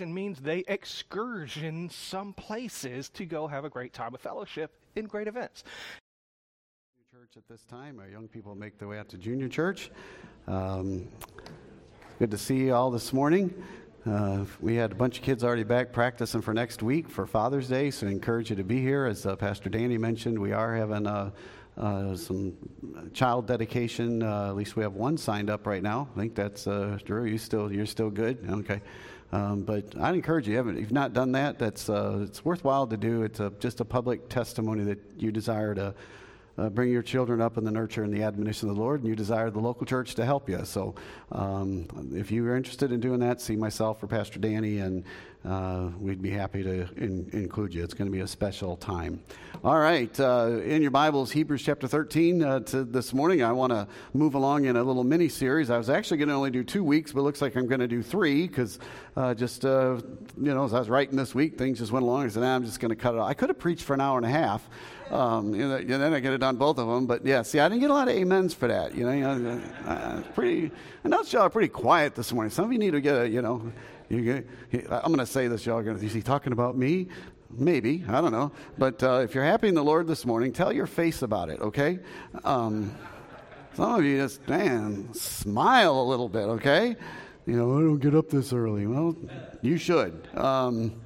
means they excursion some places to go have a great time of fellowship in great events. Church at this time, our young people make their way out to junior church. Um, good to see you all this morning. Uh, we had a bunch of kids already back practicing for next week for Father's Day, so I encourage you to be here. As uh, Pastor Danny mentioned, we are having uh, uh some child dedication. Uh, at least we have one signed up right now. I think that's uh, Drew. You still you're still good. Okay. Um, but I'd encourage you, if you've not done that, that's, uh, it's worthwhile to do. It's a, just a public testimony that you desire to uh, bring your children up in the nurture and the admonition of the Lord, and you desire the local church to help you. So um, if you are interested in doing that, see myself or Pastor Danny, and uh, we'd be happy to in, include you. It's going to be a special time. All right, uh, in your Bibles, Hebrews chapter 13 uh, to this morning. I want to move along in a little mini series. I was actually going to only do two weeks, but it looks like I'm going to do three because uh, just, uh, you know, as I was writing this week, things just went along. I said, I'm just going to cut it off. I could have preached for an hour and a half. Um, you know, then I could have done both of them. But yeah, see, I didn't get a lot of amens for that. You know, you know uh, pretty. I know y'all are pretty quiet this morning. Some of you need to get a, you know, you I'm going to say this. Y'all are going to. Is he talking about me? Maybe I don't know. But uh, if you're happy in the Lord this morning, tell your face about it. Okay. Um, some of you just man smile a little bit. Okay. You know, I don't get up this early. Well, you should. Um,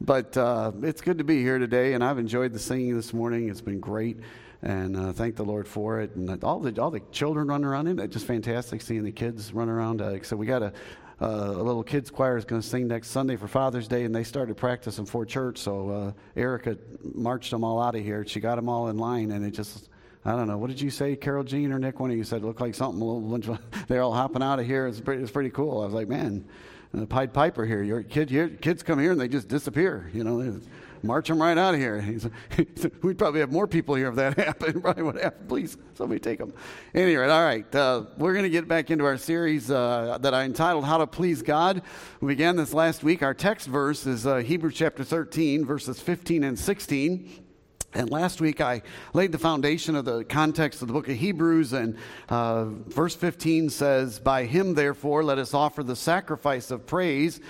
but uh, it's good to be here today, and I've enjoyed the singing this morning. It's been great, and uh, thank the Lord for it. And all the all the children running around in it, just fantastic seeing the kids run around. Uh, so we got a, uh, a little kids choir is going to sing next Sunday for Father's Day, and they started practicing for church. So uh, Erica marched them all out of here. She got them all in line, and it just I don't know. What did you say, Carol Jean or Nick? One of you said it looked like something. A little bunch they're all hopping out of here. It's pretty, it's pretty cool. I was like, man, the Pied Piper here. Your kid, your kids come here and they just disappear. You know, march them right out of here. we'd probably have more people here if that happened. Probably would have. Please, somebody take them. Anyway, all right. Uh, we're going to get back into our series uh, that I entitled "How to Please God." We began this last week. Our text verse is uh, Hebrews chapter 13, verses 15 and 16. And last week I laid the foundation of the context of the book of Hebrews, and uh, verse 15 says, By him, therefore, let us offer the sacrifice of praise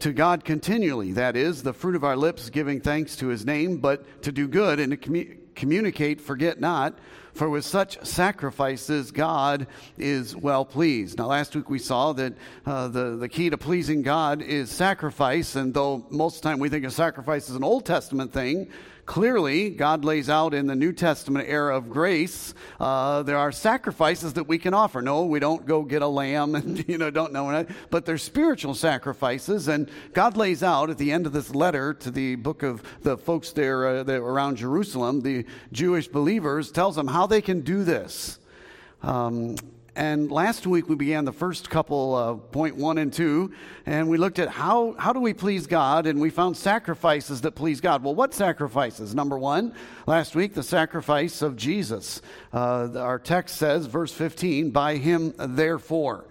to God continually. That is, the fruit of our lips giving thanks to his name, but to do good and to commu- communicate, forget not. For with such sacrifices, God is well pleased. Now, last week we saw that uh, the, the key to pleasing God is sacrifice. And though most of the time we think of sacrifice as an Old Testament thing, Clearly, God lays out in the New Testament era of grace, uh, there are sacrifices that we can offer. No, we don't go get a lamb and, you know, don't know but they're spiritual sacrifices. And God lays out at the end of this letter to the book of the folks there uh, around Jerusalem, the Jewish believers, tells them how they can do this. Um, and last week we began the first couple, uh, point one and two, and we looked at how, how do we please God, and we found sacrifices that please God. Well, what sacrifices? Number one, last week, the sacrifice of Jesus. Uh, our text says, verse 15, by him therefore.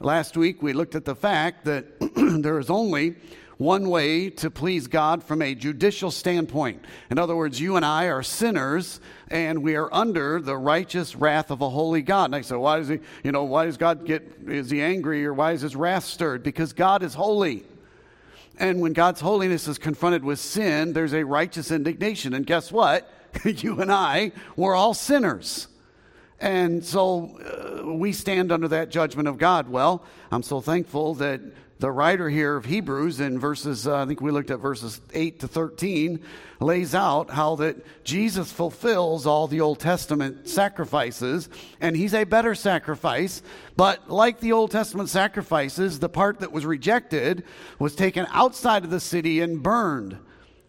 Last week we looked at the fact that there is only one way to please God from a judicial standpoint. In other words, you and I are sinners and we are under the righteous wrath of a holy God. And I said, why does he, you know, why does God get, is he angry or why is his wrath stirred? Because God is holy. And when God's holiness is confronted with sin, there's a righteous indignation. And guess what? you and I, we're all sinners. And so uh, we stand under that judgment of God. Well, I'm so thankful that the writer here of Hebrews in verses, uh, I think we looked at verses 8 to 13, lays out how that Jesus fulfills all the Old Testament sacrifices, and he's a better sacrifice. But like the Old Testament sacrifices, the part that was rejected was taken outside of the city and burned.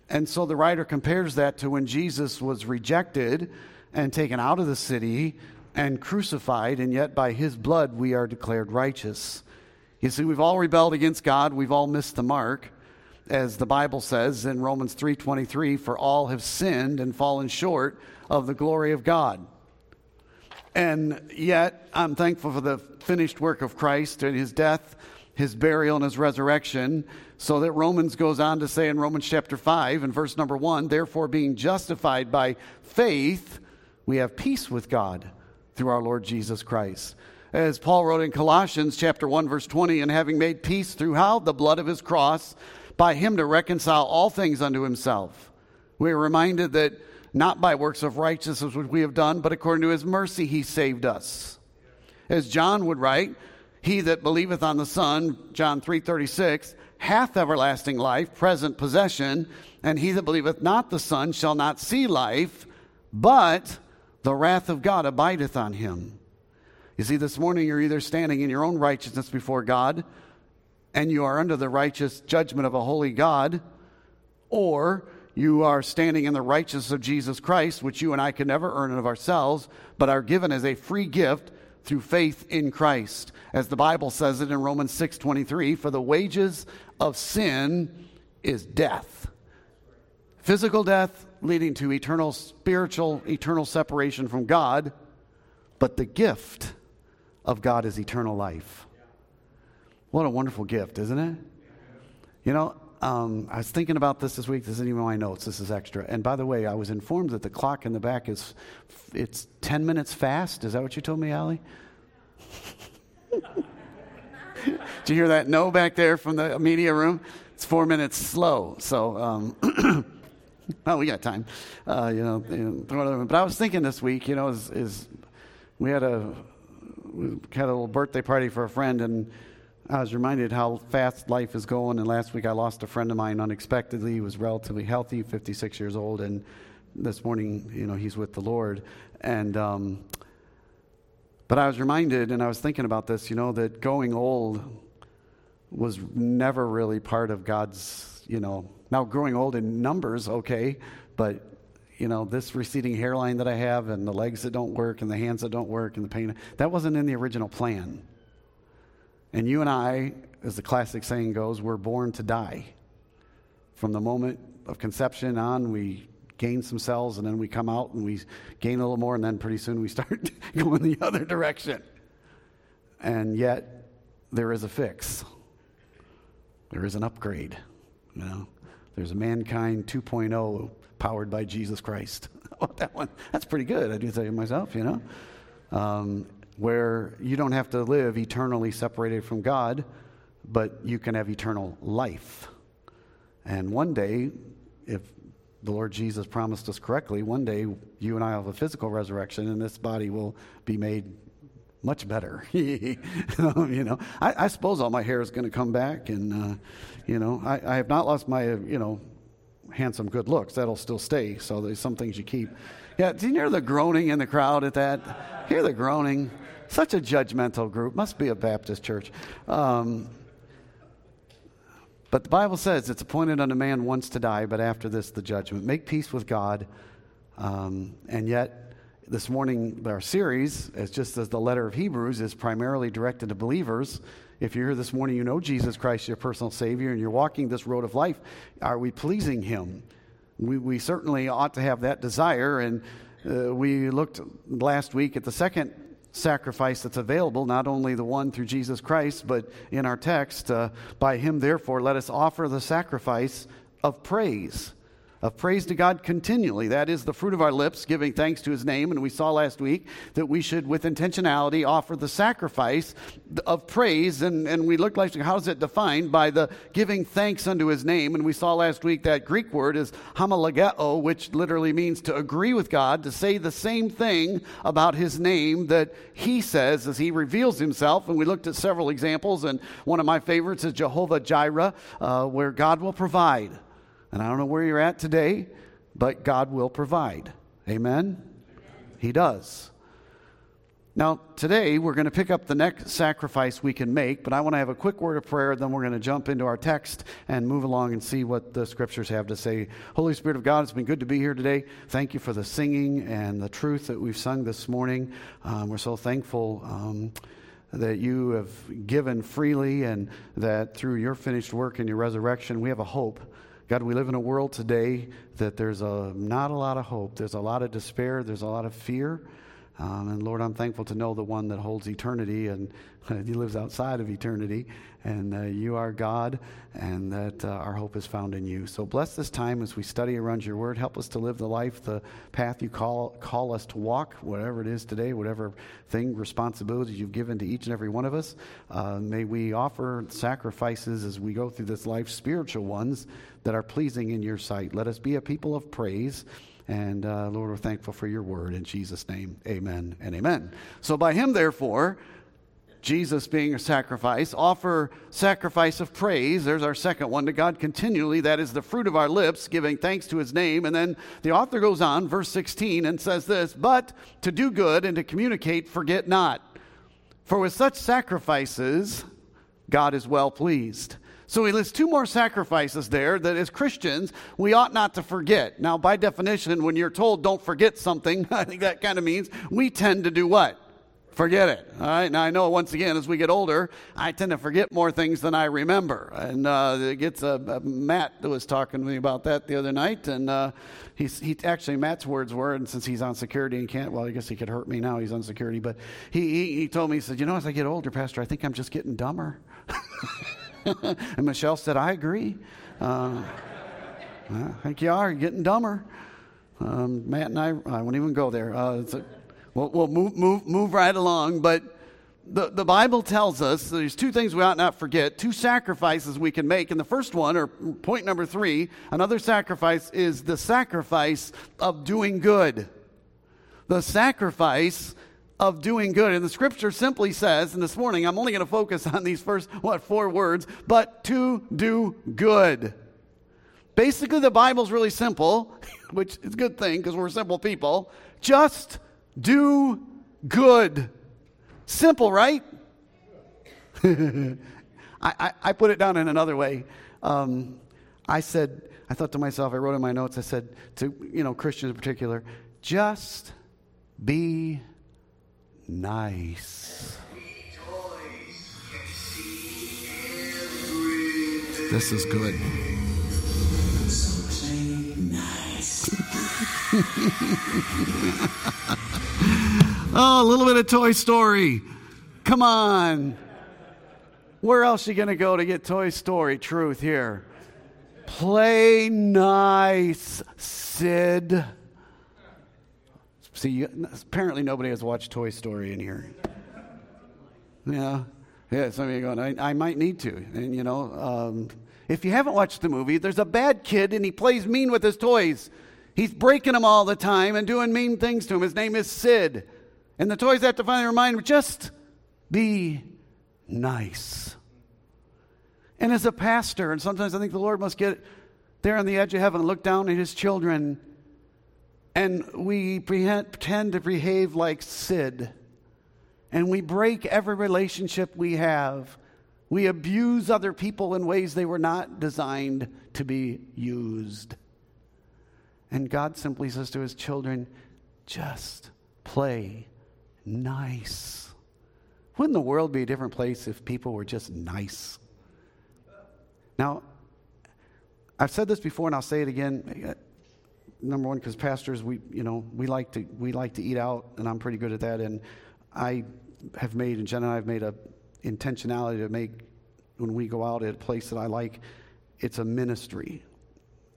And so the writer compares that to when Jesus was rejected and taken out of the city and crucified, and yet by his blood we are declared righteous. You see, we've all rebelled against God. We've all missed the mark. As the Bible says in Romans 3:23, for all have sinned and fallen short of the glory of God. And yet, I'm thankful for the finished work of Christ and his death, his burial, and his resurrection. So that Romans goes on to say in Romans chapter 5 and verse number 1 therefore, being justified by faith, we have peace with God through our Lord Jesus Christ as Paul wrote in Colossians chapter 1 verse 20, and having made peace through how the blood of his cross, by him to reconcile all things unto himself. We are reminded that not by works of righteousness which we have done, but according to his mercy he saved us. As John would write, he that believeth on the Son, John 3:36, hath everlasting life, present possession, and he that believeth not the Son shall not see life, but the wrath of God abideth on him. You see, this morning you're either standing in your own righteousness before God, and you are under the righteous judgment of a holy God, or you are standing in the righteousness of Jesus Christ, which you and I can never earn of ourselves, but are given as a free gift through faith in Christ. As the Bible says it in Romans 6:23, for the wages of sin is death. Physical death leading to eternal spiritual eternal separation from God, but the gift of God is eternal life. What a wonderful gift, isn't it? You know, um, I was thinking about this this week. This isn't even my notes. This is extra. And by the way, I was informed that the clock in the back is it's 10 minutes fast. Is that what you told me, Allie? Did you hear that no back there from the media room? It's four minutes slow. So, um, oh, we got time. Uh, you, know, but I was thinking this week, you know, is, is we had a had a little birthday party for a friend, and I was reminded how fast life is going. And last week I lost a friend of mine unexpectedly. He was relatively healthy, 56 years old, and this morning, you know, he's with the Lord. And um, but I was reminded, and I was thinking about this, you know, that going old was never really part of God's, you know, now growing old in numbers, okay, but you know, this receding hairline that I have and the legs that don't work and the hands that don't work and the pain, that wasn't in the original plan. And you and I, as the classic saying goes, we're born to die. From the moment of conception on, we gain some cells and then we come out and we gain a little more, and then pretty soon we start going the other direction. And yet, there is a fix, there is an upgrade. You know, there's a mankind 2.0 powered by Jesus Christ. that one, that's pretty good. I do say to myself, you know, um, where you don't have to live eternally separated from God, but you can have eternal life. And one day, if the Lord Jesus promised us correctly, one day you and I have a physical resurrection, and this body will be made much better. you know, I, I, suppose all my hair is going to come back, and uh, you know, I, I, have not lost my you know handsome good looks. That'll still stay. So there's some things you keep. Yeah, do you hear the groaning in the crowd at that? Hear the groaning. Such a judgmental group. Must be a Baptist church. Um, but the Bible says it's appointed unto man once to die, but after this, the judgment. Make peace with God. Um, and yet, this morning, our series, as just as the letter of Hebrews is primarily directed to believers, if you're here this morning, you know Jesus Christ, your personal Savior, and you're walking this road of life. Are we pleasing Him? We, we certainly ought to have that desire. And uh, we looked last week at the second sacrifice that's available, not only the one through Jesus Christ, but in our text, uh, by Him, therefore, let us offer the sacrifice of praise of praise to God continually. That is the fruit of our lips, giving thanks to his name. And we saw last week that we should, with intentionality, offer the sacrifice of praise. And, and we looked last week, how is it defined? By the giving thanks unto his name. And we saw last week that Greek word is homologeo, which literally means to agree with God, to say the same thing about his name that he says as he reveals himself. And we looked at several examples. And one of my favorites is Jehovah Jireh, uh, where God will provide. And I don't know where you're at today, but God will provide. Amen? He does. Now, today we're going to pick up the next sacrifice we can make, but I want to have a quick word of prayer, then we're going to jump into our text and move along and see what the scriptures have to say. Holy Spirit of God, it's been good to be here today. Thank you for the singing and the truth that we've sung this morning. Um, we're so thankful. Um, that you have given freely, and that through your finished work and your resurrection, we have a hope God, we live in a world today that there's a, not a lot of hope. There's a lot of despair. There's a lot of fear. Um, and Lord, I'm thankful to know the one that holds eternity and he lives outside of eternity. And uh, you are God, and that uh, our hope is found in you. So bless this time as we study around your word. Help us to live the life, the path you call, call us to walk, whatever it is today, whatever thing, responsibility you've given to each and every one of us. Uh, may we offer sacrifices as we go through this life, spiritual ones that are pleasing in your sight. Let us be a people of praise. And uh, Lord, we're thankful for your word in Jesus' name. Amen and amen. So by him, therefore, Jesus being a sacrifice, offer sacrifice of praise. There's our second one to God continually. That is the fruit of our lips, giving thanks to his name. And then the author goes on, verse 16, and says this But to do good and to communicate, forget not. For with such sacrifices, God is well pleased. So he lists two more sacrifices there that as Christians, we ought not to forget. Now, by definition, when you're told don't forget something, I think that kind of means we tend to do what? Forget it. All right. Now I know once again as we get older, I tend to forget more things than I remember, and uh, it gets uh, uh Matt was talking to me about that the other night, and uh, he's he actually Matt's words were, and since he's on security and can't, well, I guess he could hurt me now. He's on security, but he he, he told me he said, you know, as I get older, Pastor, I think I'm just getting dumber. and Michelle said, I agree. Uh, I think you are. You're getting dumber. Um, Matt and I, I won't even go there. Uh, a, we'll, we'll move, move, move right along. But the, the Bible tells us there's two things we ought not forget, two sacrifices we can make. And the first one, or point number three, another sacrifice is the sacrifice of doing good. The sacrifice of doing good. And the scripture simply says, and this morning I'm only going to focus on these first, what, four words, but to do good. Basically, the Bible's really simple, which is a good thing because we're simple people. Just do good. Simple, right? I, I, I, put it down in another way. Um, I said, I thought to myself, I wrote in my notes, I said to, you know, Christians in particular, just be nice. This is good. oh, a little bit of Toy Story. Come on. Where else are you going to go to get Toy Story truth here? Play nice, Sid. See, apparently nobody has watched Toy Story in here. Yeah. Yeah, some of you going, I, I might need to. And, you know, um, if you haven't watched the movie, there's a bad kid and he plays mean with his toys. He's breaking them all the time and doing mean things to him. His name is Sid. And the toys have to finally remind him, just be nice. And as a pastor, and sometimes I think the Lord must get there on the edge of heaven and look down at his children and we pretend to behave like Sid, and we break every relationship we have. We abuse other people in ways they were not designed to be used. And God simply says to his children, just play nice. Wouldn't the world be a different place if people were just nice? Now, I've said this before and I'll say it again number one because pastors we you know we like to we like to eat out and i'm pretty good at that. And i have made and jen and i have made a intentionality to make when we go out at a place that i like it's a ministry.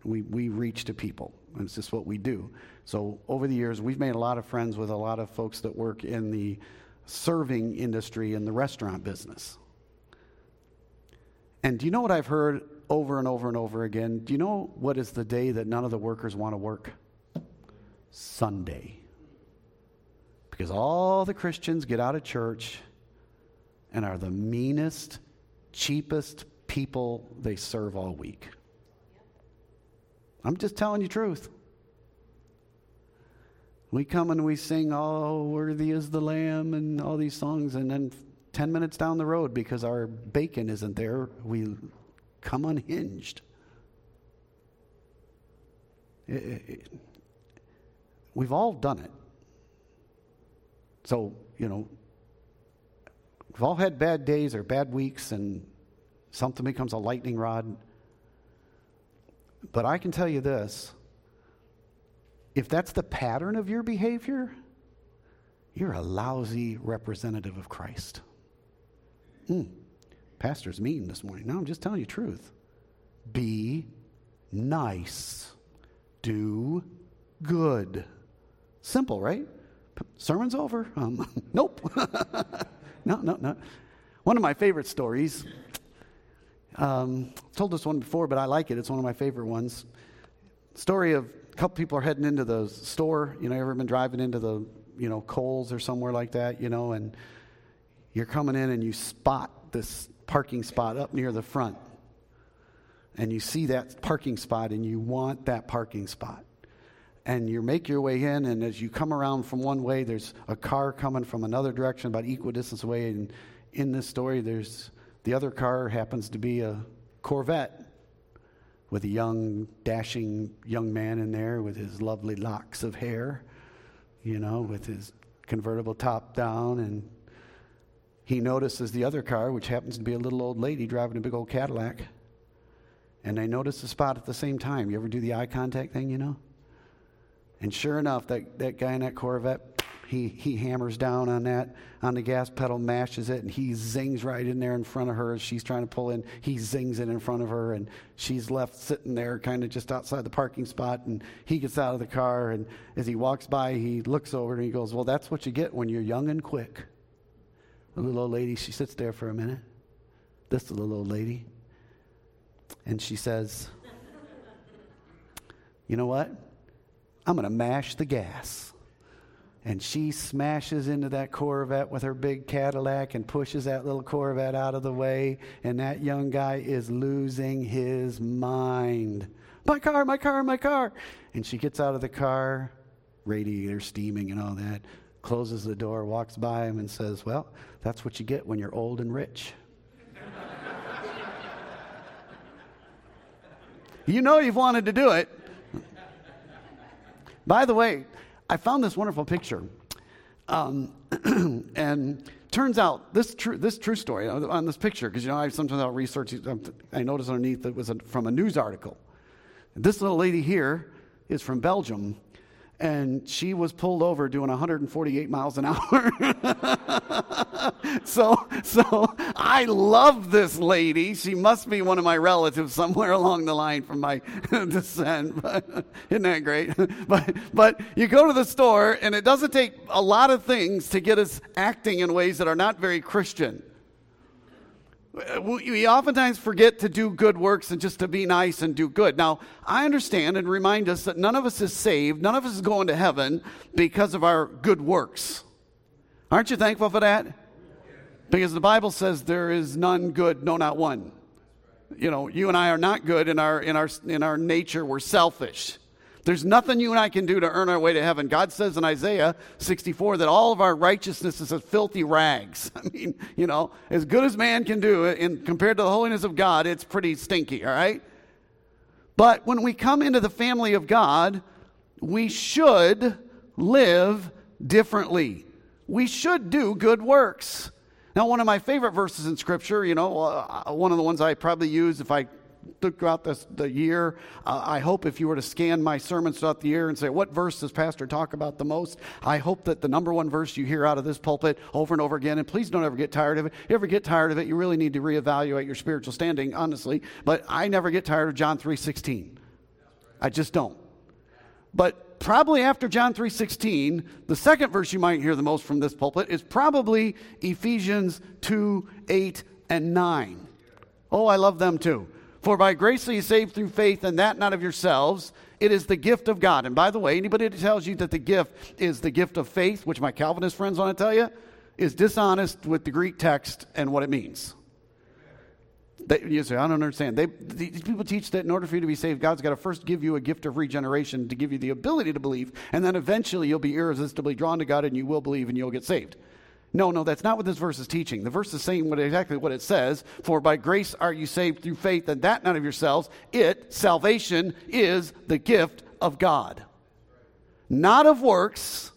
We we reach to people and it's just what we do. So over the years we've made a lot of friends with a lot of folks that work in the serving industry in the restaurant business. And do you know what i've heard over and over and over again. Do you know what is the day that none of the workers want to work? Sunday. Because all the Christians get out of church and are the meanest, cheapest people they serve all week. I'm just telling you truth. We come and we sing, Oh, worthy is the Lamb, and all these songs, and then 10 minutes down the road, because our bacon isn't there, we come unhinged. It, it, we've all done it. So, you know, we've all had bad days or bad weeks, and something becomes a lightning rod. But I can tell you this if that's the pattern of your behavior, you're a lousy representative of Christ. Mm, pastor's mean this morning. No, I'm just telling you truth. Be nice. Do good. Simple, right? Sermon's over. Um, nope. no, no, no. One of my favorite stories. Um, told this one before, but I like it. It's one of my favorite ones. Story of a couple people are heading into the store. You know, ever been driving into the you know Kohl's or somewhere like that? You know, and you're coming in and you spot this parking spot up near the front, and you see that parking spot and you want that parking spot and you make your way in, and as you come around from one way, there's a car coming from another direction, about equal distance away. And in this story, there's the other car happens to be a Corvette with a young, dashing young man in there with his lovely locks of hair, you know, with his convertible top down. And he notices the other car, which happens to be a little old lady driving a big old Cadillac. And they notice the spot at the same time. You ever do the eye contact thing, you know? And sure enough, that, that guy in that Corvette, he, he hammers down on that, on the gas pedal, mashes it, and he zings right in there in front of her as she's trying to pull in. He zings it in front of her, and she's left sitting there kind of just outside the parking spot. And he gets out of the car, and as he walks by, he looks over and he goes, Well, that's what you get when you're young and quick. The little old lady, she sits there for a minute. This little old lady. And she says, You know what? I'm going to mash the gas. And she smashes into that Corvette with her big Cadillac and pushes that little Corvette out of the way. And that young guy is losing his mind. My car, my car, my car. And she gets out of the car, radiator steaming and all that, closes the door, walks by him, and says, Well, that's what you get when you're old and rich. you know you've wanted to do it. By the way, I found this wonderful picture. Um, and turns out this true this true story on this picture because you know I sometimes I'll research um, I noticed underneath it was a, from a news article. This little lady here is from Belgium, and she was pulled over doing 148 miles an hour. so, so I love this lady. She must be one of my relatives somewhere along the line from my descent. But, isn't that great? But, but you go to the store, and it doesn't take a lot of things to get us acting in ways that are not very Christian Uh, we oftentimes forget to do good works and just to be nice and do good. Now, I understand and remind us that none of us is saved, none of us is going to heaven because of our good works. Aren't you thankful for that? Because the Bible says there is none good, no, not one. You know, you and I are not good in our, in our, in our nature, we're selfish. There's nothing you and I can do to earn our way to heaven. God says in Isaiah 64 that all of our righteousness is as filthy rags. I mean, you know, as good as man can do, and compared to the holiness of God, it's pretty stinky, all right? But when we come into the family of God, we should live differently. We should do good works. Now, one of my favorite verses in Scripture, you know, uh, one of the ones I probably use if I throughout this, the year. Uh, I hope if you were to scan my sermons throughout the year and say, what verse does Pastor talk about the most? I hope that the number one verse you hear out of this pulpit over and over again, and please don't ever get tired of it. If you ever get tired of it, you really need to reevaluate your spiritual standing, honestly. But I never get tired of John 3.16. I just don't. But probably after John 3:16, the second verse you might hear the most from this pulpit is probably Ephesians 2, 8, and 9. Oh, I love them too. For by grace are you saved through faith, and that not of yourselves. It is the gift of God. And by the way, anybody that tells you that the gift is the gift of faith, which my Calvinist friends want to tell you, is dishonest with the Greek text and what it means. They, you say, I don't understand. They, these people teach that in order for you to be saved, God's got to first give you a gift of regeneration to give you the ability to believe, and then eventually you'll be irresistibly drawn to God and you will believe and you'll get saved. No, no, that's not what this verse is teaching. The verse is saying what, exactly what it says. For by grace are you saved through faith, and that not of yourselves. It, salvation, is the gift of God. Not of works,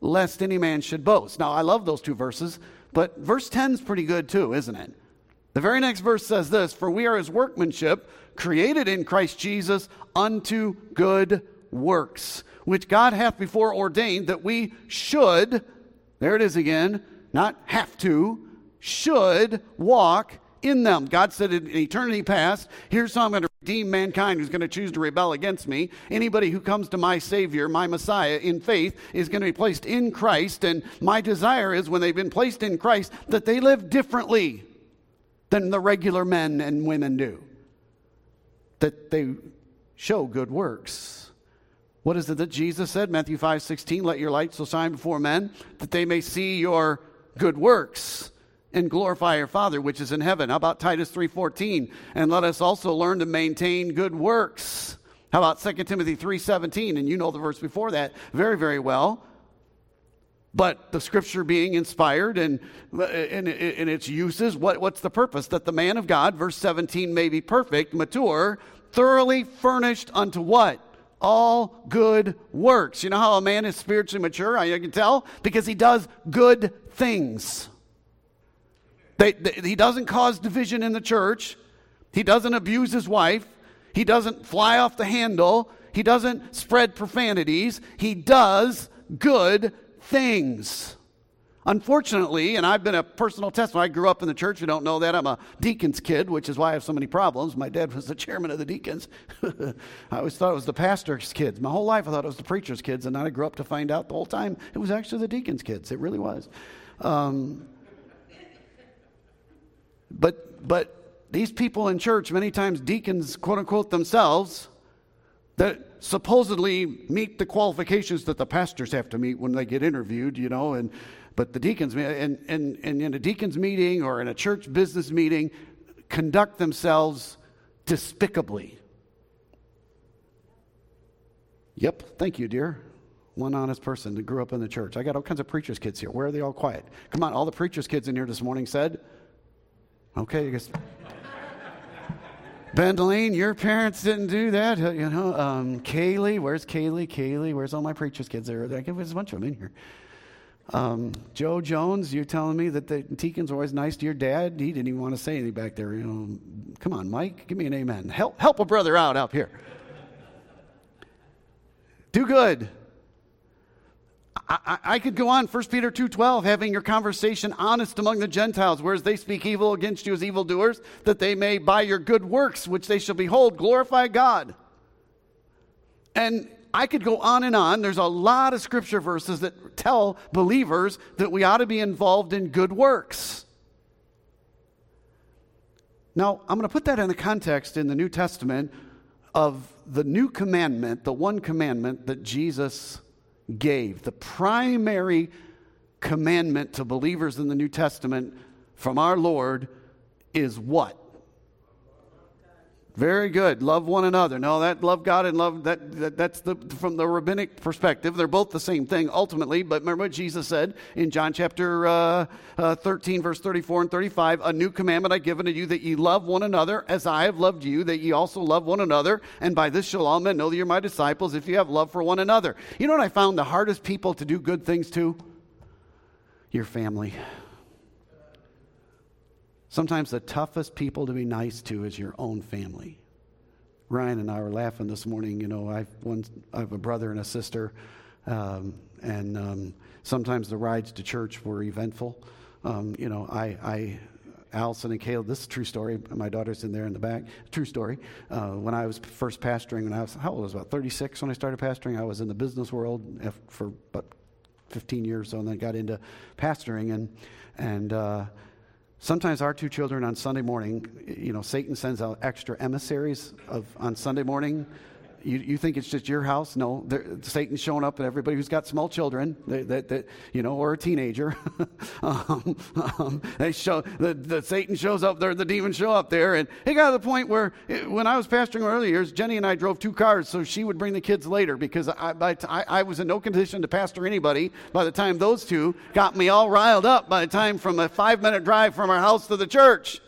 lest any man should boast. Now, I love those two verses, but verse 10 is pretty good too, isn't it? The very next verse says this For we are his workmanship, created in Christ Jesus unto good works, which God hath before ordained that we should there it is again, not have to, should walk in them. God said in eternity past, here's how I'm going to redeem mankind who's going to choose to rebel against me. Anybody who comes to my Savior, my Messiah, in faith is going to be placed in Christ. And my desire is when they've been placed in Christ that they live differently than the regular men and women do, that they show good works. What is it that Jesus said? Matthew 5 16, let your light so shine before men that they may see your good works and glorify your Father which is in heaven. How about Titus 3:14? And let us also learn to maintain good works. How about 2 Timothy 3:17? And you know the verse before that very very well. But the scripture being inspired and in, in its uses, what, what's the purpose? That the man of God, verse 17, may be perfect, mature, thoroughly furnished unto what? All good works. You know how a man is spiritually mature? I can tell because he does good things. They, they, he doesn't cause division in the church. He doesn't abuse his wife. He doesn't fly off the handle. He doesn't spread profanities. He does good things. Unfortunately, and I've been a personal testimony, I grew up in the church. You don't know that. I'm a deacon's kid, which is why I have so many problems. My dad was the chairman of the deacons. I always thought it was the pastor's kids. My whole life I thought it was the preacher's kids, and then I grew up to find out the whole time it was actually the deacon's kids. It really was. Um, but, but these people in church, many times deacons, quote unquote, themselves, that supposedly meet the qualifications that the pastors have to meet when they get interviewed, you know, and but the deacons and, and in a deacons meeting or in a church business meeting conduct themselves despicably. Yep, thank you, dear. One honest person that grew up in the church. I got all kinds of preachers' kids here. Where are they all quiet? Come on, all the preachers' kids in here this morning said, Okay, you guys. Bendeline, your parents didn't do that, you know. Um, Kaylee, where's Kaylee? Kaylee, where's all my preacher's kids? There, there's a bunch of them in here. Um, Joe Jones, you're telling me that the deacon's always nice to your dad. He didn't even want to say anything back there. You know, come on, Mike, give me an amen. Help, help a brother out up here. Do good. I, I, could go on 1 peter 2.12 having your conversation honest among the gentiles whereas they speak evil against you as evildoers that they may by your good works which they shall behold glorify god and i could go on and on there's a lot of scripture verses that tell believers that we ought to be involved in good works now i'm going to put that in the context in the new testament of the new commandment the one commandment that jesus gave. The primary commandment to believers in the New Testament from our Lord is what? Very good. Love one another. No, that love God and love that, that, that's the from the rabbinic perspective. They're both the same thing ultimately. But remember what Jesus said in John chapter uh, uh, 13, verse 34 and 35. A new commandment I give unto you that ye love one another as I have loved you, that ye also love one another. And by this shall all men know that you're my disciples if you have love for one another. You know what I found the hardest people to do good things to? Your family. Sometimes the toughest people to be nice to is your own family. Ryan and I were laughing this morning. You know, I've one, I have a brother and a sister, um, and um, sometimes the rides to church were eventful. Um, you know, I, I, Allison and Caleb, this is a true story. My daughter's in there in the back. True story. Uh, when I was first pastoring, when I was, how old I was? About 36 when I started pastoring. I was in the business world for about 15 years, so, and then got into pastoring. And, and, uh, Sometimes our two children on Sunday morning, you know, Satan sends out extra emissaries of on Sunday morning you, you think it's just your house? No, Satan's showing up at everybody who's got small children, that, you know, or a teenager. um, um, they show the, the Satan shows up there, the demons show up there, and it got to the point where it, when I was pastoring earlier years, Jenny and I drove two cars, so she would bring the kids later because I, by t- I, I was in no condition to pastor anybody. By the time those two got me all riled up, by the time from a five minute drive from our house to the church.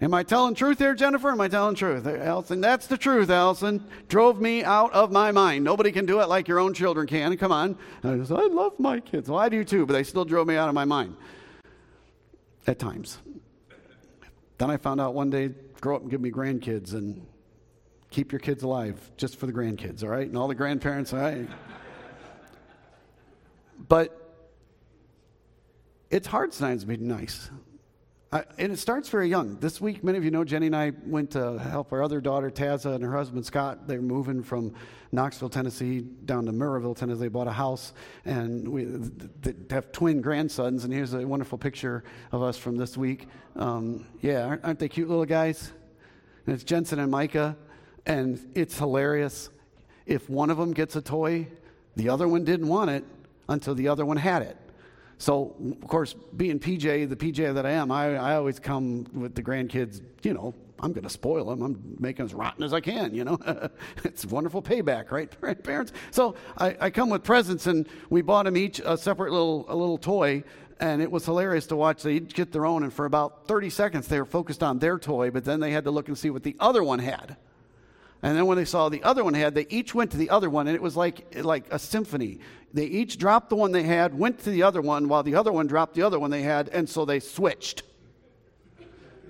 Am I telling truth here, Jennifer? Am I telling truth? Allison, that's the truth, Allison. Drove me out of my mind. Nobody can do it like your own children can. Come on. I, I love my kids. Well, I do too, but they still drove me out of my mind at times. Then I found out one day, grow up and give me grandkids and keep your kids alive just for the grandkids, all right? And all the grandparents, all right? but it's hard sometimes to be nice. And it starts very young. This week, many of you know Jenny and I went to help our other daughter, Tazza, and her husband, Scott. They're moving from Knoxville, Tennessee, down to Maryville, Tennessee. They bought a house, and we have twin grandsons. And here's a wonderful picture of us from this week. Um, yeah, aren't, aren't they cute little guys? And it's Jensen and Micah, and it's hilarious. If one of them gets a toy, the other one didn't want it until the other one had it. So, of course, being PJ, the PJ that I am, I, I always come with the grandkids, you know, I'm going to spoil them. I'm making as rotten as I can, you know. it's wonderful payback, right, parents? So I, I, come with presents, and we bought them each a separate little, a little toy, and it was hilarious to watch. They each get their own, and for about 30 seconds, they were focused on their toy, but then they had to look and see what the other one had. And then when they saw the other one had, they each went to the other one, and it was like, like a symphony. They each dropped the one they had, went to the other one, while the other one dropped the other one they had, and so they switched.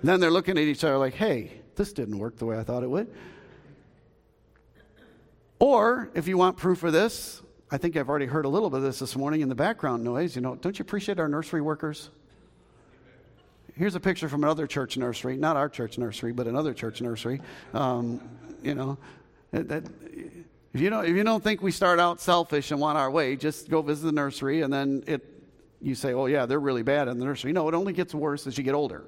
Then they're looking at each other like, hey, this didn't work the way I thought it would. Or, if you want proof of this, I think I've already heard a little bit of this this morning in the background noise. You know, don't you appreciate our nursery workers? Here's a picture from another church nursery, not our church nursery, but another church nursery. Um, you know, that, if you don't if you don't think we start out selfish and want our way, just go visit the nursery, and then it you say, oh yeah, they're really bad in the nursery. No, it only gets worse as you get older.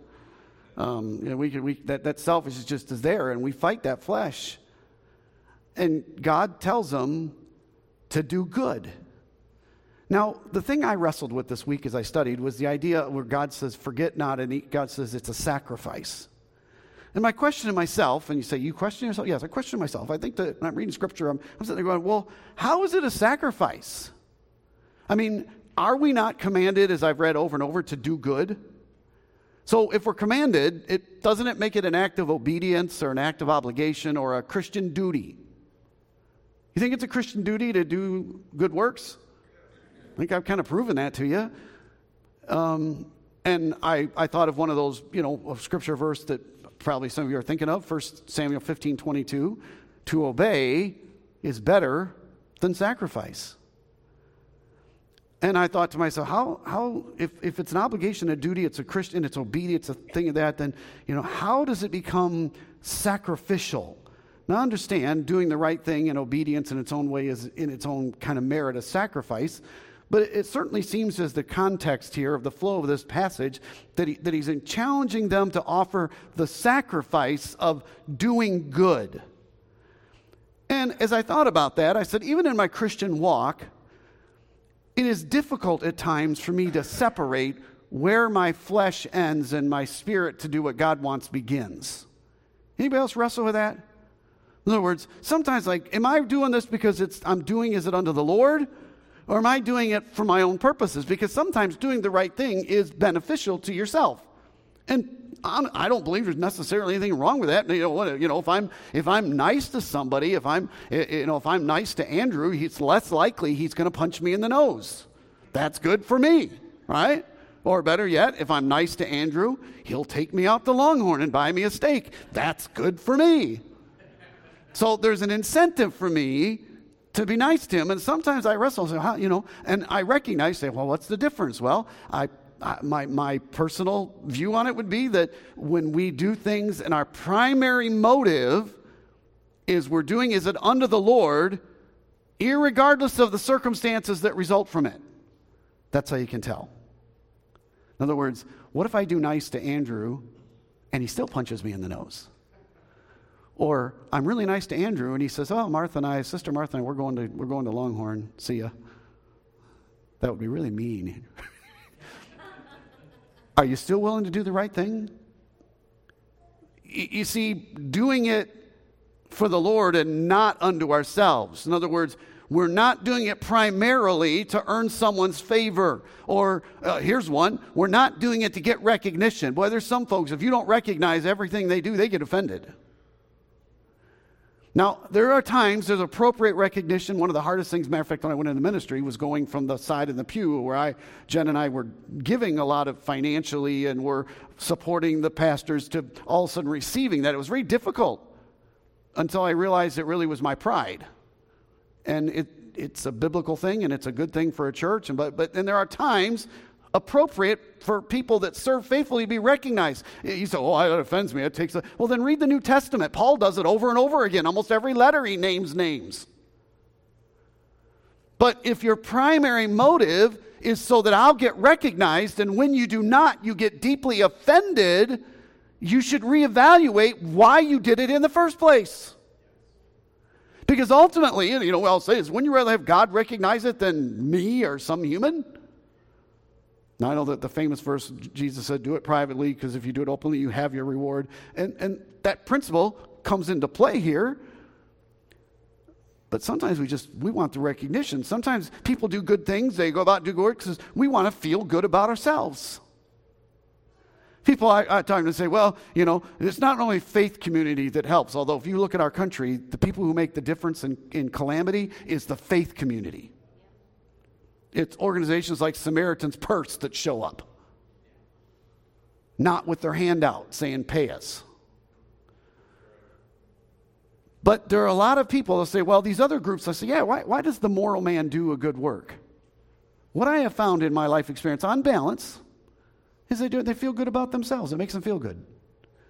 Um, you know, we, we that that selfish is just is there, and we fight that flesh. And God tells them to do good. Now, the thing I wrestled with this week as I studied was the idea where God says, forget not, and God says it's a sacrifice. And my question to myself, and you say, You question yourself? Yes, I question myself. I think that when I'm reading scripture, I'm, I'm sitting there going, Well, how is it a sacrifice? I mean, are we not commanded, as I've read over and over, to do good? So if we're commanded, it doesn't it make it an act of obedience or an act of obligation or a Christian duty? You think it's a Christian duty to do good works? I think I've kind of proven that to you. Um, and I, I thought of one of those, you know, scripture verse that probably some of you are thinking of, 1 Samuel 15 22. To obey is better than sacrifice. And I thought to myself, how, how if, if it's an obligation, a duty, it's a Christian, it's obedience, a thing of that, then, you know, how does it become sacrificial? Now, understand, doing the right thing in obedience in its own way is in its own kind of merit a sacrifice. But it certainly seems as the context here of the flow of this passage that, he, that he's challenging them to offer the sacrifice of doing good. And as I thought about that, I said, even in my Christian walk, it is difficult at times for me to separate where my flesh ends and my spirit to do what God wants begins. Anybody else wrestle with that? In other words, sometimes like, am I doing this because it's I'm doing is it unto the Lord? Or am I doing it for my own purposes? Because sometimes doing the right thing is beneficial to yourself. And I don't believe there's necessarily anything wrong with that. You know, you know, if I'm if I'm nice to somebody, if I'm you know if I'm nice to Andrew, he's less likely he's going to punch me in the nose. That's good for me, right? Or better yet, if I'm nice to Andrew, he'll take me out to Longhorn and buy me a steak. That's good for me. So there's an incentive for me to be nice to him. And sometimes I wrestle, say, how, you know, and I recognize, say, well, what's the difference? Well, I, I, my, my personal view on it would be that when we do things and our primary motive is we're doing is it unto the Lord, regardless of the circumstances that result from it. That's how you can tell. In other words, what if I do nice to Andrew and he still punches me in the nose? Or I'm really nice to Andrew, and he says, "Oh, Martha and I, Sister Martha and I, we're going to we're going to Longhorn. See ya." That would be really mean. Are you still willing to do the right thing? You see, doing it for the Lord and not unto ourselves. In other words, we're not doing it primarily to earn someone's favor. Or uh, here's one we're not doing it to get recognition. Boy, there's some folks, if you don't recognize everything they do, they get offended. Now, there are times there's appropriate recognition. One of the hardest things, matter of fact, when I went into ministry was going from the side in the pew where I, Jen and I were giving a lot of financially and were supporting the pastors to all of a sudden receiving that. It was very difficult until I realized it really was my pride. And it, it's a biblical thing and it's a good thing for a church. And, but, but then there are times appropriate for people that serve faithfully to be recognized. You say, oh, that offends me. It takes a... Well, then read the New Testament. Paul does it over and over again. Almost every letter he names names. But if your primary motive is so that I'll get recognized, and when you do not, you get deeply offended, you should reevaluate why you did it in the first place. Because ultimately, you know what I'll say is, wouldn't you rather have God recognize it than me or some human? Now, I know that the famous verse, Jesus said, do it privately because if you do it openly, you have your reward. And, and that principle comes into play here. But sometimes we just, we want the recognition. Sometimes people do good things, they go about do good because we want to feel good about ourselves. People I, I talk to say, well, you know, it's not only faith community that helps, although if you look at our country, the people who make the difference in, in calamity is the faith community. It's organizations like Samaritan's Purse that show up, not with their hand out saying, pay us. But there are a lot of people that say, well, these other groups, I say, yeah, why, why does the moral man do a good work? What I have found in my life experience, on balance, is they do it, they feel good about themselves. It makes them feel good.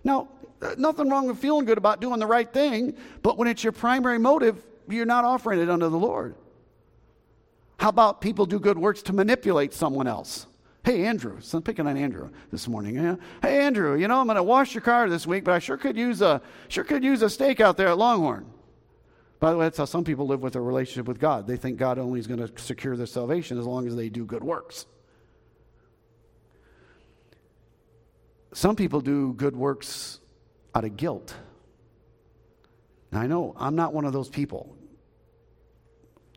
Now, uh, nothing wrong with feeling good about doing the right thing, but when it's your primary motive, you're not offering it unto the Lord. How about people do good works to manipulate someone else? Hey, Andrew, so I'm picking on Andrew this morning. Yeah? Hey, Andrew, you know, I'm going to wash your car this week, but I sure could use a sure could use a steak out there at Longhorn. By the way, that's how some people live with their relationship with God. They think God only is going to secure their salvation as long as they do good works. Some people do good works out of guilt. Now, I know I'm not one of those people.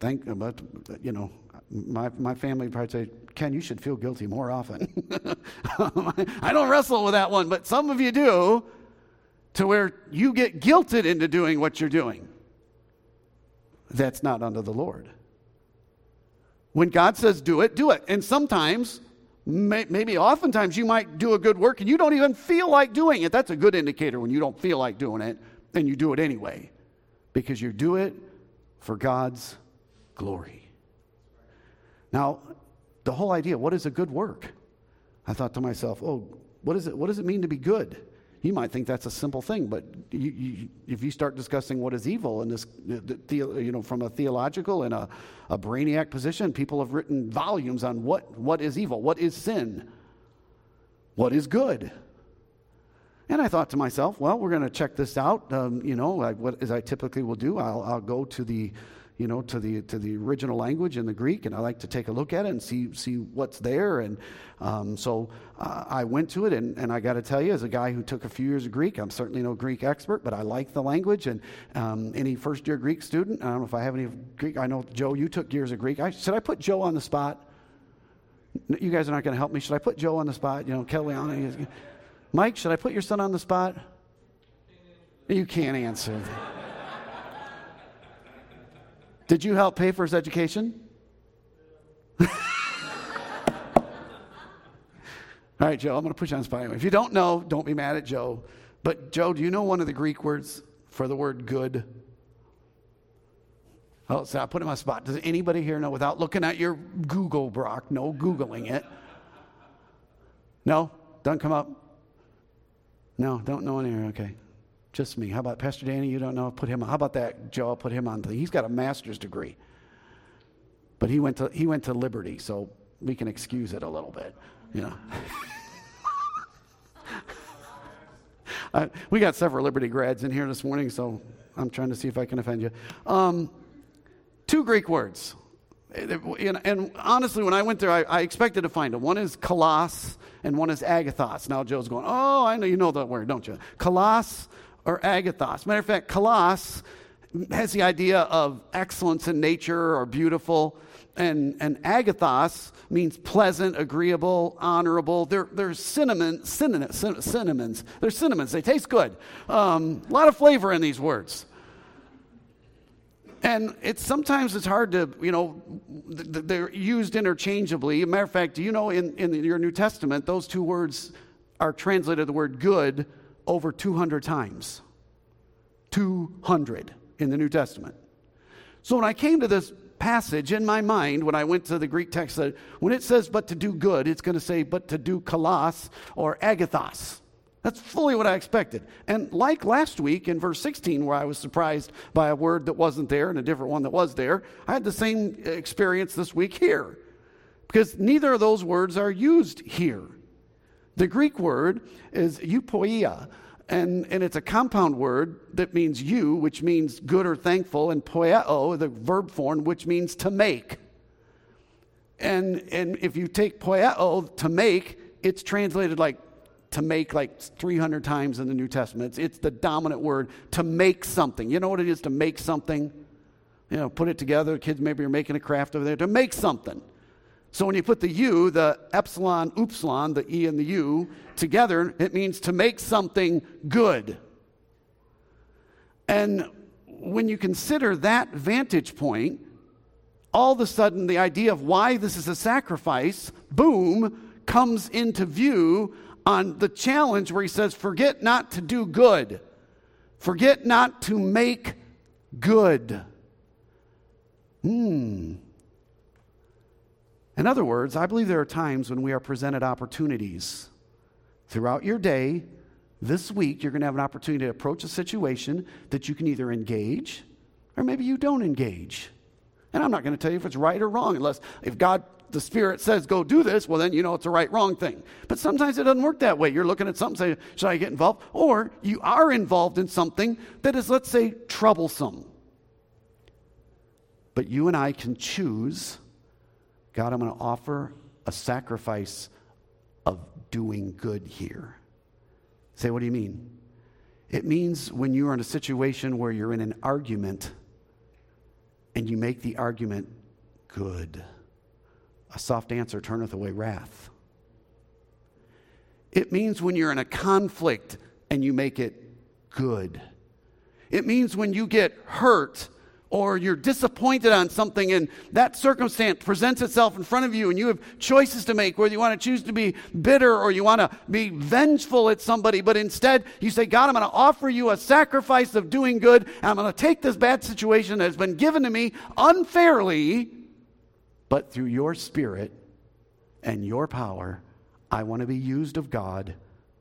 Thank, uh, but you know, my, my family probably say, Ken, you should feel guilty more often. I don't wrestle with that one, but some of you do to where you get guilted into doing what you're doing. That's not under the Lord. When God says do it, do it. And sometimes, may, maybe oftentimes, you might do a good work and you don't even feel like doing it. That's a good indicator when you don't feel like doing it and you do it anyway because you do it for God's glory. Now, the whole idea what is a good work? I thought to myself, oh, what, is it, what does it mean to be good? You might think that's a simple thing, but you, you, if you start discussing what is evil in this, you know, from a theological and a, a brainiac position, people have written volumes on what, what is evil, what is sin, what is good. And I thought to myself, well, we're going to check this out. Um, you know, I, what, as I typically will do, I'll, I'll go to the you know, to the to the original language in the Greek, and I like to take a look at it and see see what's there. And um, so uh, I went to it, and, and I got to tell you, as a guy who took a few years of Greek, I'm certainly no Greek expert, but I like the language. And um, any first year Greek student, I don't know if I have any Greek. I know Joe, you took years of Greek. I, should I put Joe on the spot? You guys are not going to help me. Should I put Joe on the spot? You know, Kelly on. Mike, should I put your son on the spot? You can't answer. Did you help pay for his education? All right, Joe, I'm going to put you on the spot anyway. If you don't know, don't be mad at Joe. But, Joe, do you know one of the Greek words for the word good? Oh, so I put him on the spot. Does anybody here know without looking at your Google, Brock? No Googling it. No? Don't come up? No, don't know any. Okay. Just me. How about Pastor Danny? You don't know? Put him. How about that, Joe? Put him on. He's got a master's degree, but he went to he went to Liberty, so we can excuse it a little bit. Uh, we got several Liberty grads in here this morning, so I'm trying to see if I can offend you. Um, two Greek words. And honestly, when I went there, I, expected to find them. One is kalos, and one is agathos. Now Joe's going, oh, I know you know that word, don't you? Kalos or agathos. Matter of fact, kalos has the idea of excellence in nature or beautiful. And, and agathos means pleasant, agreeable, honorable. They're, they're cinnamon, cinnamon, cinnamons. They're cinnamons. They taste good. Um, a lot of flavor in these words. And it's sometimes it's hard to, you know, they're used interchangeably. Matter of fact, do you know in, in your New Testament, those two words are translated the word good over 200 times. 200 in the New Testament. So when I came to this passage in my mind when I went to the Greek text that when it says but to do good, it's going to say but to do kalos or agathos. That's fully what I expected. And like last week in verse 16, where I was surprised by a word that wasn't there and a different one that was there, I had the same experience this week here. Because neither of those words are used here. The Greek word is eupoia, and, and it's a compound word that means you, which means good or thankful, and poieo, the verb form, which means to make. And, and if you take poieo, to make, it's translated like to make like 300 times in the New Testament. It's, it's, the dominant word to make something. You know what it is to make something? You know, put it together. Kids, maybe you're making a craft over there to make something. So when you put the U, the epsilon, upsilon, the E and the U together, it means to make something good. And when you consider that vantage point, all of a sudden the idea of why this is a sacrifice, boom, comes into view on the challenge where he says, Forget not to do good, forget not to make good. Hmm. In other words, I believe there are times when we are presented opportunities throughout your day. This week, you're going to have an opportunity to approach a situation that you can either engage or maybe you don't engage. And I'm not going to tell you if it's right or wrong, unless if God the Spirit says, go do this, well, then you know it's a right, wrong thing. But sometimes it doesn't work that way. You're looking at something, say, should I get involved? Or you are involved in something that is, let's say, troublesome. But you and I can choose God, I'm going to offer a sacrifice of doing good here. Say, what do you mean? It means when you are in a situation where you're in an argument and you make the argument good. A soft answer turneth away wrath. It means when you're in a conflict and you make it good. It means when you get hurt or you're disappointed on something and that circumstance presents itself in front of you and you have choices to make whether you want to choose to be bitter or you want to be vengeful at somebody but instead you say god i'm going to offer you a sacrifice of doing good and i'm going to take this bad situation that has been given to me unfairly but through your spirit and your power, I want to be used of God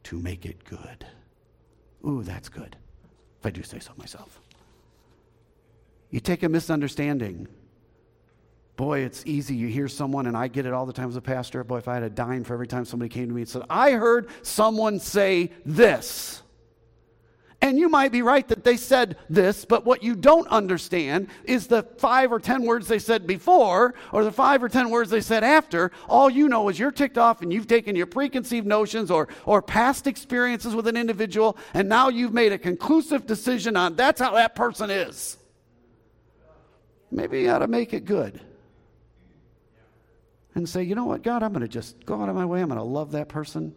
to make it good. Ooh, that's good. If I do say so myself. You take a misunderstanding. Boy, it's easy. You hear someone, and I get it all the time as a pastor. Boy, if I had a dime for every time somebody came to me and said, I heard someone say this. And you might be right that they said this, but what you don't understand is the five or ten words they said before or the five or ten words they said after. All you know is you're ticked off and you've taken your preconceived notions or, or past experiences with an individual, and now you've made a conclusive decision on that's how that person is. Maybe you ought to make it good. And say, you know what, God, I'm going to just go out of my way. I'm going to love that person.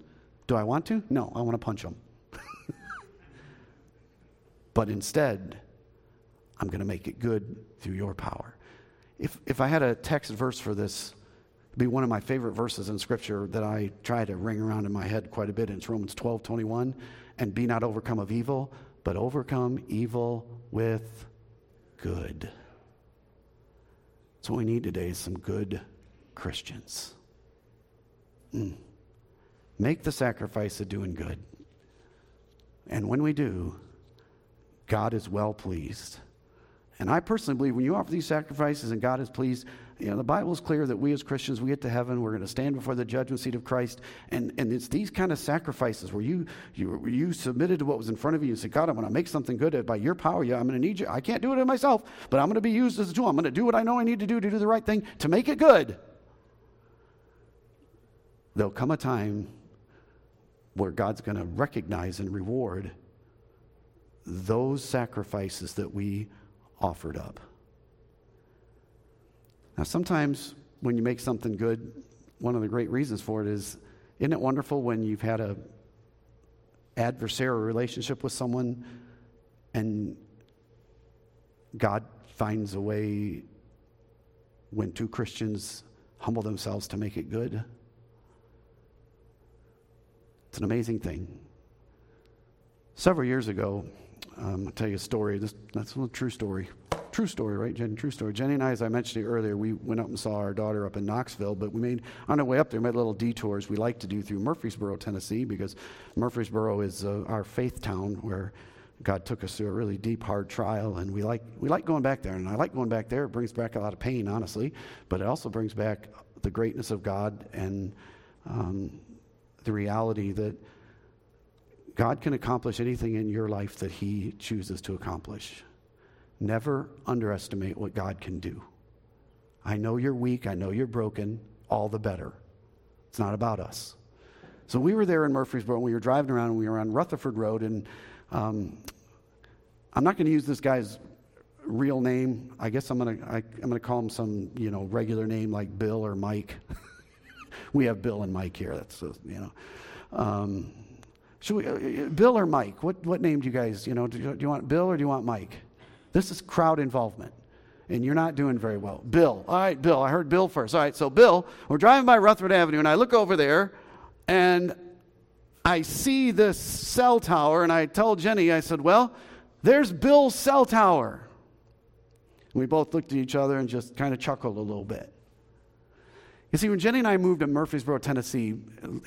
Do I want to? No, I want to punch them. But instead, I'm going to make it good through your power. If, if I had a text verse for this, it'd be one of my favorite verses in Scripture that I try to ring around in my head quite a bit. And it's Romans 12 21. And be not overcome of evil, but overcome evil with good. That's what we need today is some good Christians. Mm. Make the sacrifice of doing good. And when we do, God is well pleased. And I personally believe when you offer these sacrifices and God is pleased, you know, the Bible is clear that we as Christians, we get to heaven, we're going to stand before the judgment seat of Christ. And, and it's these kind of sacrifices where you, you, you submitted to what was in front of you and said, God, I'm going to make something good by your power. Yeah, I'm going to need you. I can't do it in myself, but I'm going to be used as a tool. I'm going to do what I know I need to do to do the right thing to make it good. There'll come a time where God's going to recognize and reward those sacrifices that we offered up. Now, sometimes when you make something good, one of the great reasons for it is isn't it wonderful when you've had a adversarial relationship with someone and God finds a way when two Christians humble themselves to make it good? It's an amazing thing. Several years ago, um, I'll tell you a story. This, that's a true story. True story, right, Jenny? True story. Jenny and I, as I mentioned earlier, we went up and saw our daughter up in Knoxville, but we made, on our way up there, made little detours we like to do through Murfreesboro, Tennessee, because Murfreesboro is uh, our faith town where God took us through a really deep, hard trial, and we like, we like going back there. And I like going back there. It brings back a lot of pain, honestly, but it also brings back the greatness of God and um, the reality that God can accomplish anything in your life that He chooses to accomplish. Never underestimate what God can do. I know you're weak, I know you're broken, all the better. It's not about us. So we were there in Murfreesboro, and we were driving around, and we were on Rutherford Road, and um, I'm not going to use this guy's real name. I guess I'm going to I, am going to call him some you know regular name like Bill or Mike. we have Bill and Mike here. That's uh, you know. Um, should we, uh, uh, Bill or Mike? What what name do you guys you know? Do, do you want Bill or do you want Mike? This is crowd involvement and you're not doing very well. Bill. All right, Bill. I heard Bill first. All right, so Bill, we're driving by Rutherford Avenue, and I look over there, and I see this cell tower, and I told Jenny, I said, Well, there's Bill's cell tower. We both looked at each other and just kind of chuckled a little bit. You see, when Jenny and I moved to Murfreesboro, Tennessee,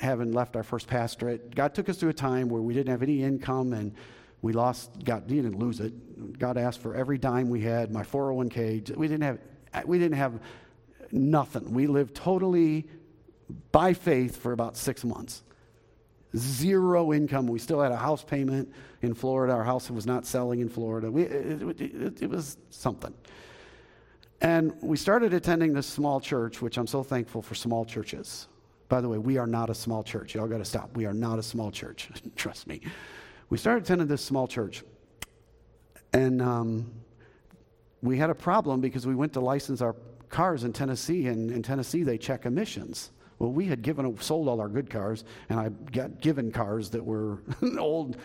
having left our first pastorate, God took us through a time where we didn't have any income and we lost, God didn't lose it. God asked for every dime we had, my 401k. We didn't have, we didn't have nothing. We lived totally by faith for about six months zero income. We still had a house payment in Florida. Our house was not selling in Florida. We, it, it, it, was something. And we started attending this small church, which I'm so thankful for small churches. By the way, we are not a small church. Y'all got to stop. We are not a small church. Trust me. We started attending this small church. And um, we had a problem because we went to license our cars in Tennessee, and in Tennessee, they check emissions. Well, we had given, sold all our good cars, and I got given cars that were old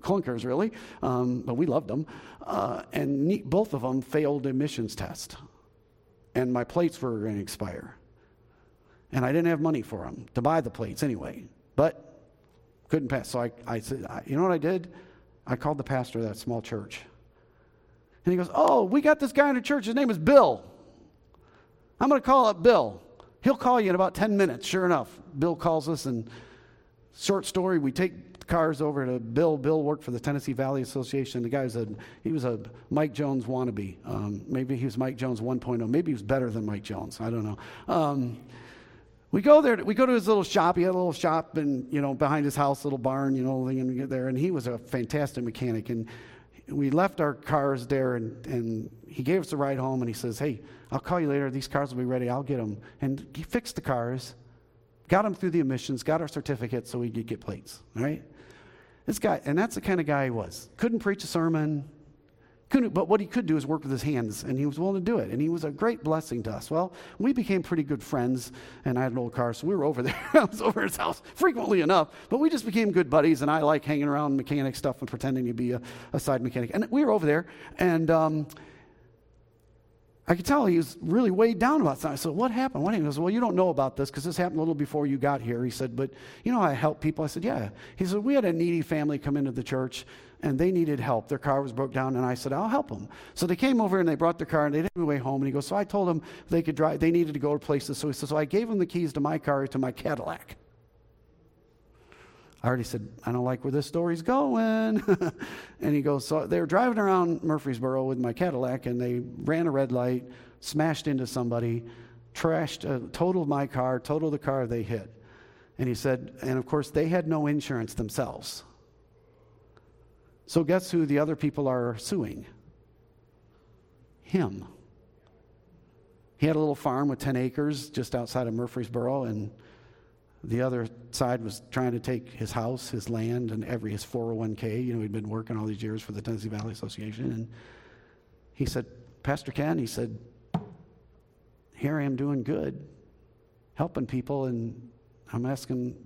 clunkers, really, um, but we loved them. Uh, and both of them failed emissions test, and my plates were going to expire. And I didn't have money for them to buy the plates anyway, but couldn't pass. So I, I said, you know what I did? I called the pastor of that small church. And he goes, Oh, we got this guy in the church. His name is Bill. I'm going to call up Bill. He'll call you in about 10 minutes. Sure enough, Bill calls us, and short story, we take cars over to Bill. Bill worked for the Tennessee Valley Association. The guy was a, he was a Mike Jones wannabe. Um, maybe he was Mike Jones 1.0. Maybe he was better than Mike Jones. I don't know. Um, we go there. We go to his little shop. He had a little shop, and you know, behind his house, little barn, you know, thing, and we get there. And he was a fantastic mechanic. And we left our cars there, and, and he gave us a ride home. And he says, "Hey, I'll call you later. These cars will be ready. I'll get them." And he fixed the cars, got them through the emissions, got our certificate so we could get plates. All right. This guy, and that's the kind of guy he was. Couldn't preach a sermon, couldn't, but what he could do is work with his hands, and he was willing to do it. And he was a great blessing to us. Well, we became pretty good friends, and I had an old car, so we were over there. I was over his house frequently enough, but we just became good buddies, and I like hanging around mechanic stuff and pretending to be a, a side mechanic. And we were over there, and um, I could tell he was really weighed down about something. I said, What happened? What happened? He goes, Well, you don't know about this because this happened a little before you got here. He said, But you know, I help people. I said, Yeah. He said, We had a needy family come into the church and they needed help. Their car was broke down, and I said, I'll help them. So they came over and they brought their car, and they didn't way home. And he goes, So I told them they could drive, they needed to go to places. So he said, So I gave them the keys to my car, to my Cadillac. I already said, I don't like where this story's going. and he goes, So they were driving around Murfreesboro with my Cadillac, and they ran a red light, smashed into somebody, trashed, uh, totaled my car, totaled the car they hit. And he said, and of course, they had no insurance themselves. So, guess who the other people are suing? Him. He had a little farm with 10 acres just outside of Murfreesboro, and the other side was trying to take his house, his land, and every his 401k. You know, he'd been working all these years for the Tennessee Valley Association. And he said, Pastor Ken, he said, here I am doing good, helping people, and I'm asking,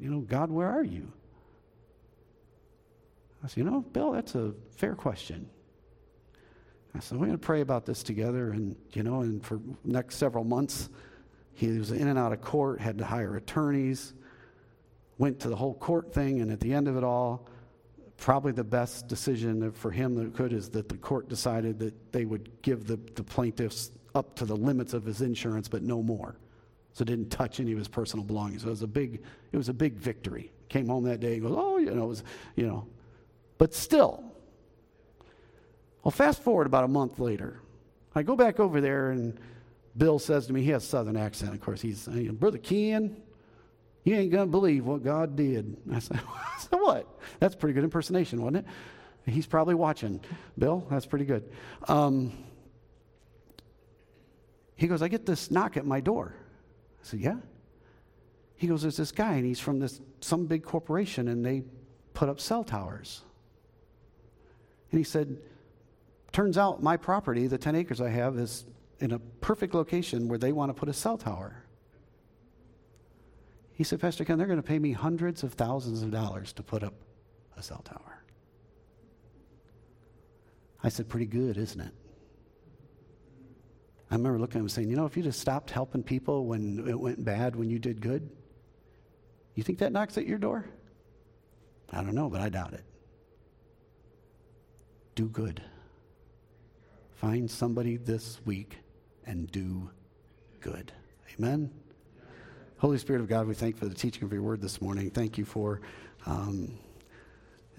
you know, God, where are you? I said, You know, Bill, that's a fair question. I said, We're going to pray about this together. And, you know, and for next several months, he was in and out of court, had to hire attorneys, went to the whole court thing. And at the end of it all, probably the best decision for him that could is that the court decided that they would give the, the plaintiffs up to the limits of his insurance, but no more. So it didn't touch any of his personal belongings. So it was a big, it was a big victory. Came home that day and goes, oh, you know, it was, you know. But still, well, fast forward about a month later. I go back over there and Bill says to me, he has a southern accent, of course. He's, Brother Ken, you ain't going to believe what God did. I said, so what? That's pretty good impersonation, wasn't it? He's probably watching. Bill, that's pretty good. Um, he goes, I get this knock at my door. I said, Yeah. He goes, There's this guy, and he's from this some big corporation, and they put up cell towers. And he said, Turns out my property, the 10 acres I have, is in a perfect location where they want to put a cell tower. He said, Pastor Ken, they're going to pay me hundreds of thousands of dollars to put up a cell tower. I said, Pretty good, isn't it? I remember looking at him saying, You know, if you just stopped helping people when it went bad, when you did good, you think that knocks at your door? I don't know, but I doubt it. Do good. Find somebody this week and do good. Amen. Holy Spirit of God, we thank you for the teaching of your word this morning. Thank you for um,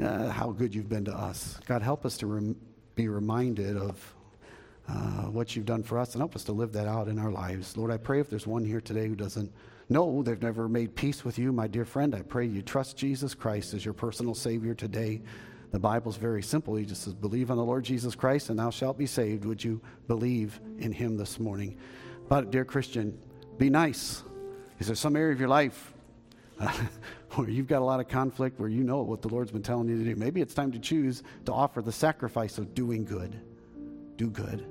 uh, how good you've been to us. God, help us to rem- be reminded of uh, what you've done for us and help us to live that out in our lives. Lord, I pray if there's one here today who doesn't know they've never made peace with you, my dear friend, I pray you trust Jesus Christ as your personal Savior today. The Bible's very simple. He just says, Believe on the Lord Jesus Christ and thou shalt be saved. Would you believe in him this morning? But, dear Christian, be nice. Is there some area of your life uh, where you've got a lot of conflict, where you know what the Lord's been telling you to do? Maybe it's time to choose to offer the sacrifice of doing good. Do good.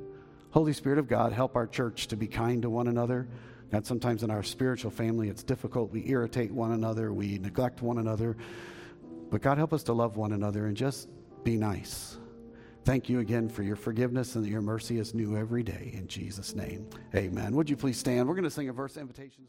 Holy Spirit of God, help our church to be kind to one another. God, sometimes in our spiritual family, it's difficult. We irritate one another, we neglect one another. But God, help us to love one another and just be nice. Thank you again for your forgiveness and that your mercy is new every day. In Jesus' name, amen. Would you please stand? We're going to sing a verse invitation.